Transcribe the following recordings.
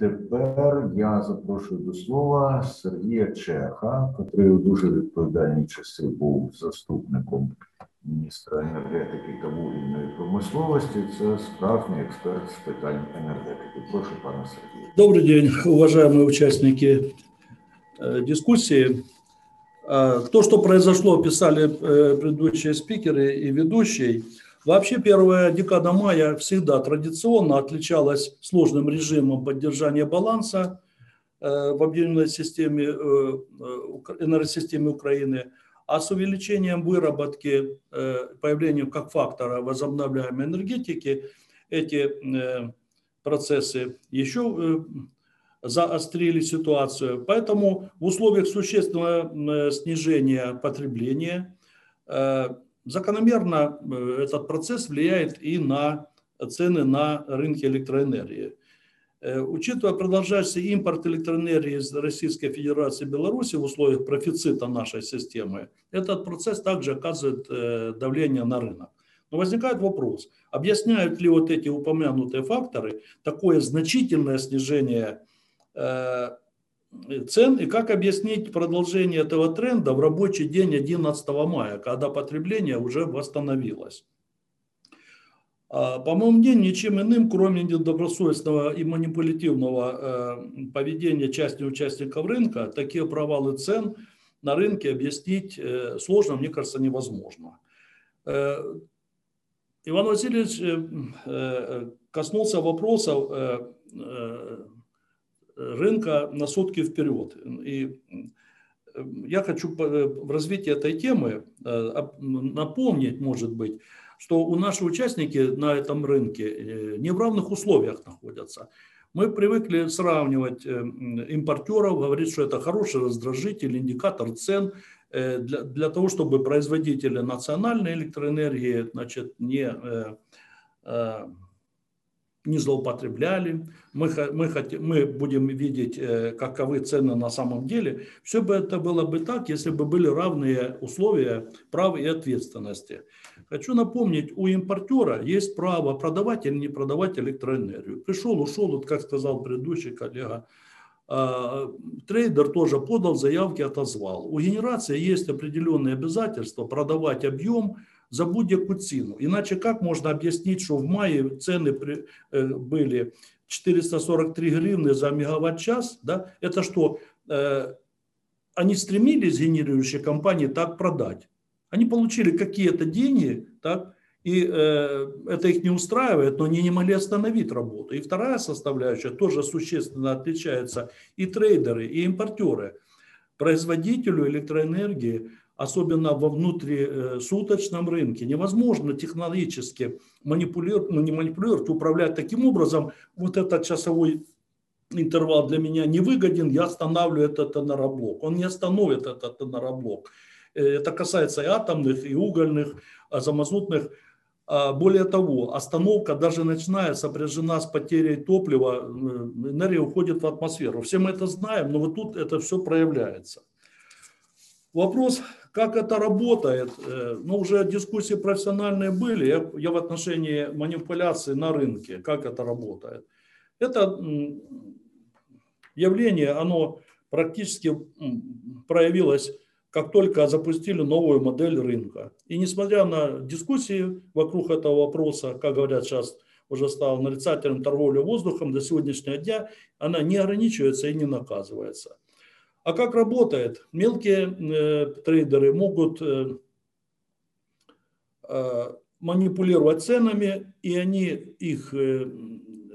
Тепер я запрошую до слова Сергія Чеха, який у дуже відповідальні часи був заступником міністра енергетики та вугільної промисловості. Це справжній експерт з питань енергетики. Прошу, пане Сергію. Добрый день, уважаемые участники э, дискуссии. Э, То, что произошло, описали э, предыдущие спикеры и ведущий. Вообще первая декада мая всегда традиционно отличалась сложным режимом поддержания баланса э, в объединенной системе, э, э, энергосистеме Украины, а с увеличением выработки, появлением как фактора возобновляемой энергетики, эти процессы еще заострили ситуацию. Поэтому в условиях существенного снижения потребления закономерно э, этот процесс влияет и на цены на рынке электроэнергии. Э, Учитывая продолжающийся импорт электроэнергии из Российской Федерации и Беларуси в условиях профицита нашей системы, этот процесс также оказывает э, давление на рынок. Но возникает вопрос, объясняют ли вот эти упомянутые факторы такое значительное снижение цен и как объяснить продолжение этого тренда в рабочий день 11 мая, когда потребление уже восстановилось. А, По моему мнению, ничем иным, кроме недобросовестного и манипулятивного э, поведения части участников рынка, такие провалы цен на рынке объяснить э, сложно, мне кажется, невозможно. Э, Иван Васильевич коснулся вопросов рынка на сутки вперед. И э, я хочу э, в развитии этой темы э, напомнить, может быть, что у наши участники на этом рынке не в равных условиях находятся. Мы привыкли сравнивать импортеров, говорить, что это хороший раздражитель, индикатор цен для, для того, чтобы производители национальной электроэнергии значит, не, не злоупотребляли. Мы, мы, хотим, мы будем видеть, э, каковы цены на самом деле. Все бы это было бы так, если бы были равные условия прав и ответственности. Хочу напомнить, у импортера есть право продавать или не продавать электроэнергию. Пришел, ушел, вот как сказал предыдущий коллега, а, трейдер тоже подал заявки, отозвал. У генерации есть определенные обязательства продавать объем за будь-яку ціну. Иначе как можно объяснить, что в мае цены при- были 443 гривны за мегаватт-час? Да? Это что, э, они стремились, генерирующие компании, так продать? Они получили какие-то деньги, так, и э, это их не устраивает, но они не могли остановить работу. И вторая составляющая тоже существенно отличается. И трейдеры, и импортеры. Производителю электроэнергии, особенно во внутрисуточном рынке, невозможно технологически манипулировать, ну не манипулировать, управлять таким образом. Вот этот часовой интервал для меня невыгоден, я останавливаю этот энергоблок. Он не остановит этот энергоблок. Э, Это касается и атомных, и угольных, а замазутных. А Более того, остановка даже начиная сопряжена с потерей топлива, э, энергия уходит в атмосферу. Все мы это знаем, но вот тут это все проявляется. Вопрос, как это работает, э, ну уже дискуссии профессиональные были, я, я в отношении манипуляции на рынке, как это работает. Это явление, оно практически проявилось, как только запустили новую модель рынка. И несмотря на дискуссии вокруг этого вопроса, как говорят сейчас, уже стал нарицательным торговля воздухом, до сегодняшнего дня она не ограничивается и не наказывается. А как работает? Мелкие э, трейдеры могут э, э, манипулировать ценами, и они, их э,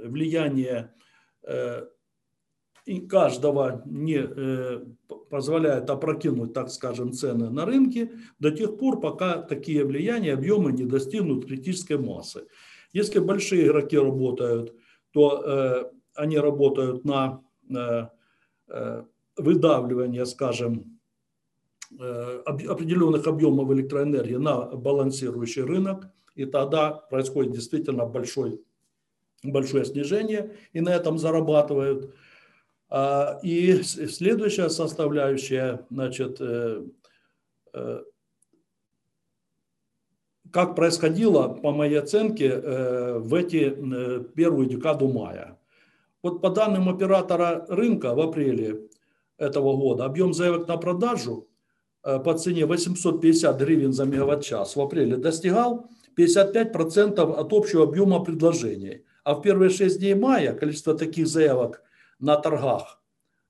влияние э, каждого не э, позволяет опрокинуть, так скажем, цены на рынке до тех пор, пока такие влияния, объемы не достигнут критической массы. Если большие игроки работают, то э, они работают на э, э, выдавливания, скажем, э, определенных объемов электроэнергии на балансирующий рынок, и тогда происходит действительно большой, большое снижение, и на этом зарабатывают. А, и следующая составляющая, значит, э, э, как происходило, по моей оценке, в эти первую декаду мая. Вот по данным оператора рынка в апреле этого года объем заявок на продажу э, по цене 850 гривен за мегаватт-час в апреле достигал 55% от общего объема предложений. А в первые 6 дней мая количество таких заявок на торгах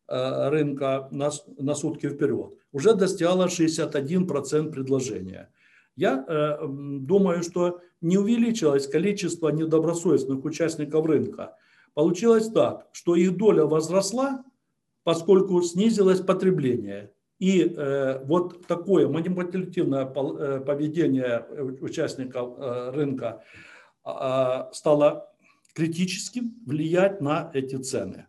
э, рынка на, на сутки вперед уже достигало 61% предложения. Я э, думаю, что не увеличилось количество недобросовестных участников рынка. Получилось так, что их доля возросла, поскольку снизилось потребление. И э, вот такое манипулятивное э, поведение участников э, рынка э, стало критическим влиять на эти цены.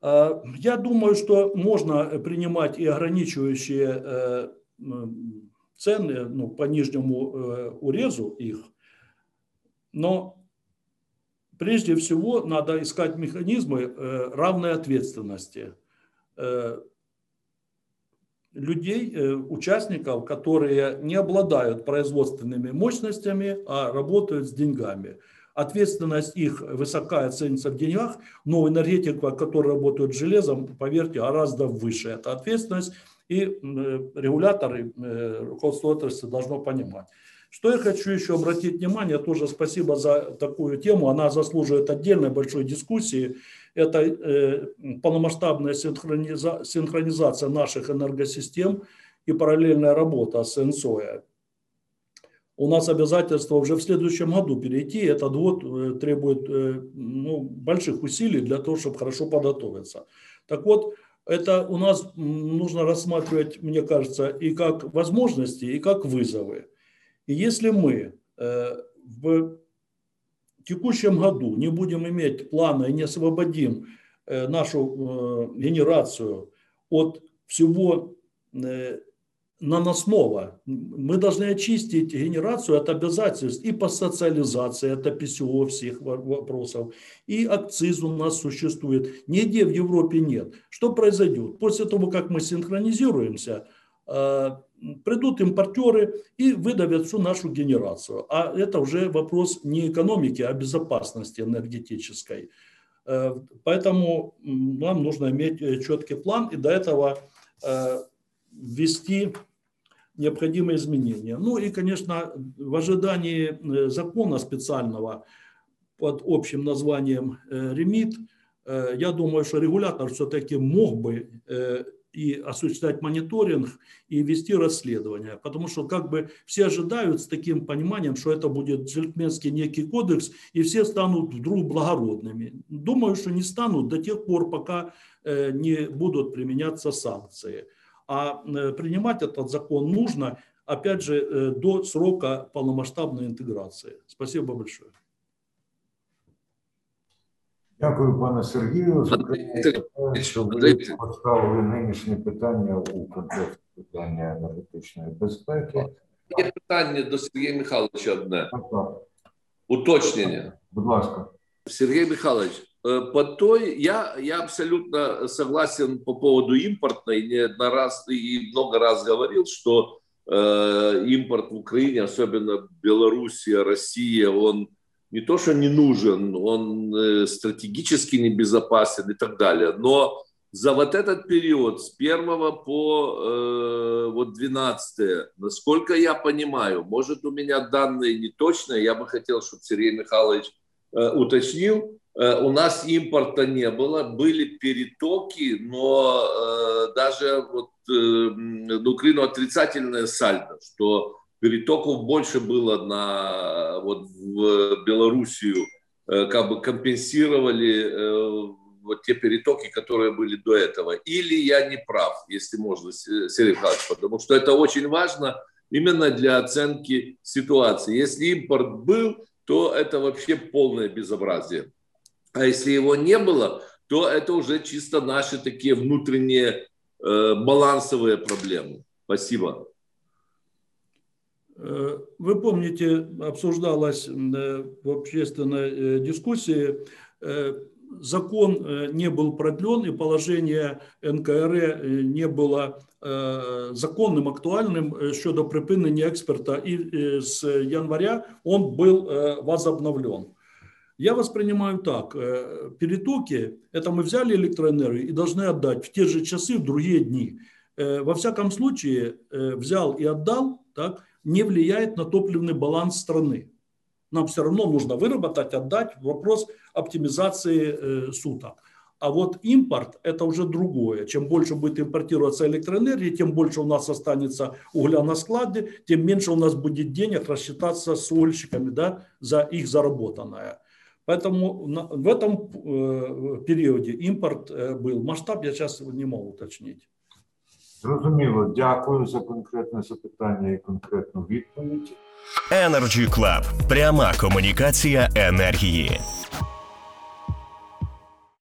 Э, я думаю, что можно принимать и ограничивающие э, цены ну, по нижнему э, урезу их, но Прежде всего, надо искать механизмы э, равной ответственности э, людей, э, участников, которые не обладают производственными мощностями, а работают с деньгами. Ответственность их высокая ценится в деньгах, но энергетика, которая работает с железом, поверьте, гораздо выше. Это ответственность, и регуляторы, руководство отрасли должно понимать. Что я хочу еще обратить внимание, тоже спасибо за такую тему, она заслуживает отдельной большой дискуссии. Это э, полномасштабная синхрониза, синхронизация наших энергосистем и параллельная работа с НСОЯ. У нас обязательство уже в следующем году перейти. Этот год э, требует э, ну, больших усилий для того, чтобы хорошо подготовиться. Так вот, это у нас нужно рассматривать, мне кажется, и как возможности, и как вызовы. И если мы э, в текущем году не будем иметь плана и не освободим э, нашу э, генерацию от всего наносного, мы должны очистить генерацию от обязательств и по социализации, это ПСО всех вопросов, и акциз у нас существует. Нигде в Европе нет. Что произойдет? После того, как мы синхронизируемся, придут импортеры и выдавят всю нашу генерацию. А это уже вопрос не экономики, а безопасности энергетической. Э, поэтому нам нужно иметь э, четкий план и до этого э, ввести необходимые изменения. Ну и, конечно, в ожидании закона специального под общим названием «Ремит», я думаю, что регулятор все-таки мог бы и осуществлять мониторинг и вести расследование. Потому что как бы все ожидают с таким пониманием, что это будет джентльменский некий кодекс, и все станут вдруг благородными. Думаю, что не станут до тех пор, пока э, не будут применяться санкции. А э, принимать этот закон нужно, опять же, э, до срока полномасштабной интеграции. Спасибо большое. Дякую, пане Сергію. Зокрема, що ви поставили нинішнє питання у контексті питання енергетичної безпеки. Є питання до Сергія Михайловича одне. Уточнення. Будь ласка. Сергей Михайлович, э, по той, я, я абсолютно согласен по поводу импортной, не одна раз и много раз говорил, что э, импорт в Украине, особенно Белоруссия, Россия, он не то, что не нужен, он э, стратегически небезопасен и так далее. Но за вот этот период с 1 по э, вот 12, насколько я понимаю, может у меня данные не точные, я бы хотел, чтобы Сергей Михайлович э, уточнил, э, у нас импорта не было, были перетоки, но э, даже вот э, на Украину отрицательное сальдо, что перетоков больше было на вот в Белоруссию, э, как бы компенсировали э, вот те перетоки, которые были до этого. Или я не прав, если можно, Сергей Михайлович, потому что это очень важно именно для оценки ситуации. Если импорт был, то это вообще полное безобразие. А если его не было, то это уже чисто наши такие внутренние э, балансовые проблемы. Спасибо. Э, вы помните, обсуждалось э, в общественной дискуссии, закон не был продлен, и положение НКР не было законным, актуальным щодо припинення экспорта, и с января он был возобновлен. Я воспринимаю так. Э, перетоки, это мы взяли электроэнергию и должны отдать в те же часы, в другие дни. Э, во всяком случае, э, взял и отдал, так, не влияет на топливный баланс страны. Нам все равно нужно выработать, отдать. Вопрос оптимизации суток. А вот импорт – это уже другое. Чем больше будет импортироваться электроэнергии, тем больше у нас останется угля на складе, тем меньше у нас будет денег рассчитаться с угольщиками да, за их заработанное. Поэтому в этом э, периоде импорт э, был. Масштаб я сейчас не можу уточнити. Зрозуміло, дякую за конкретне запитання і конкретну відповідь. Energy Club. пряма комунікація енергії.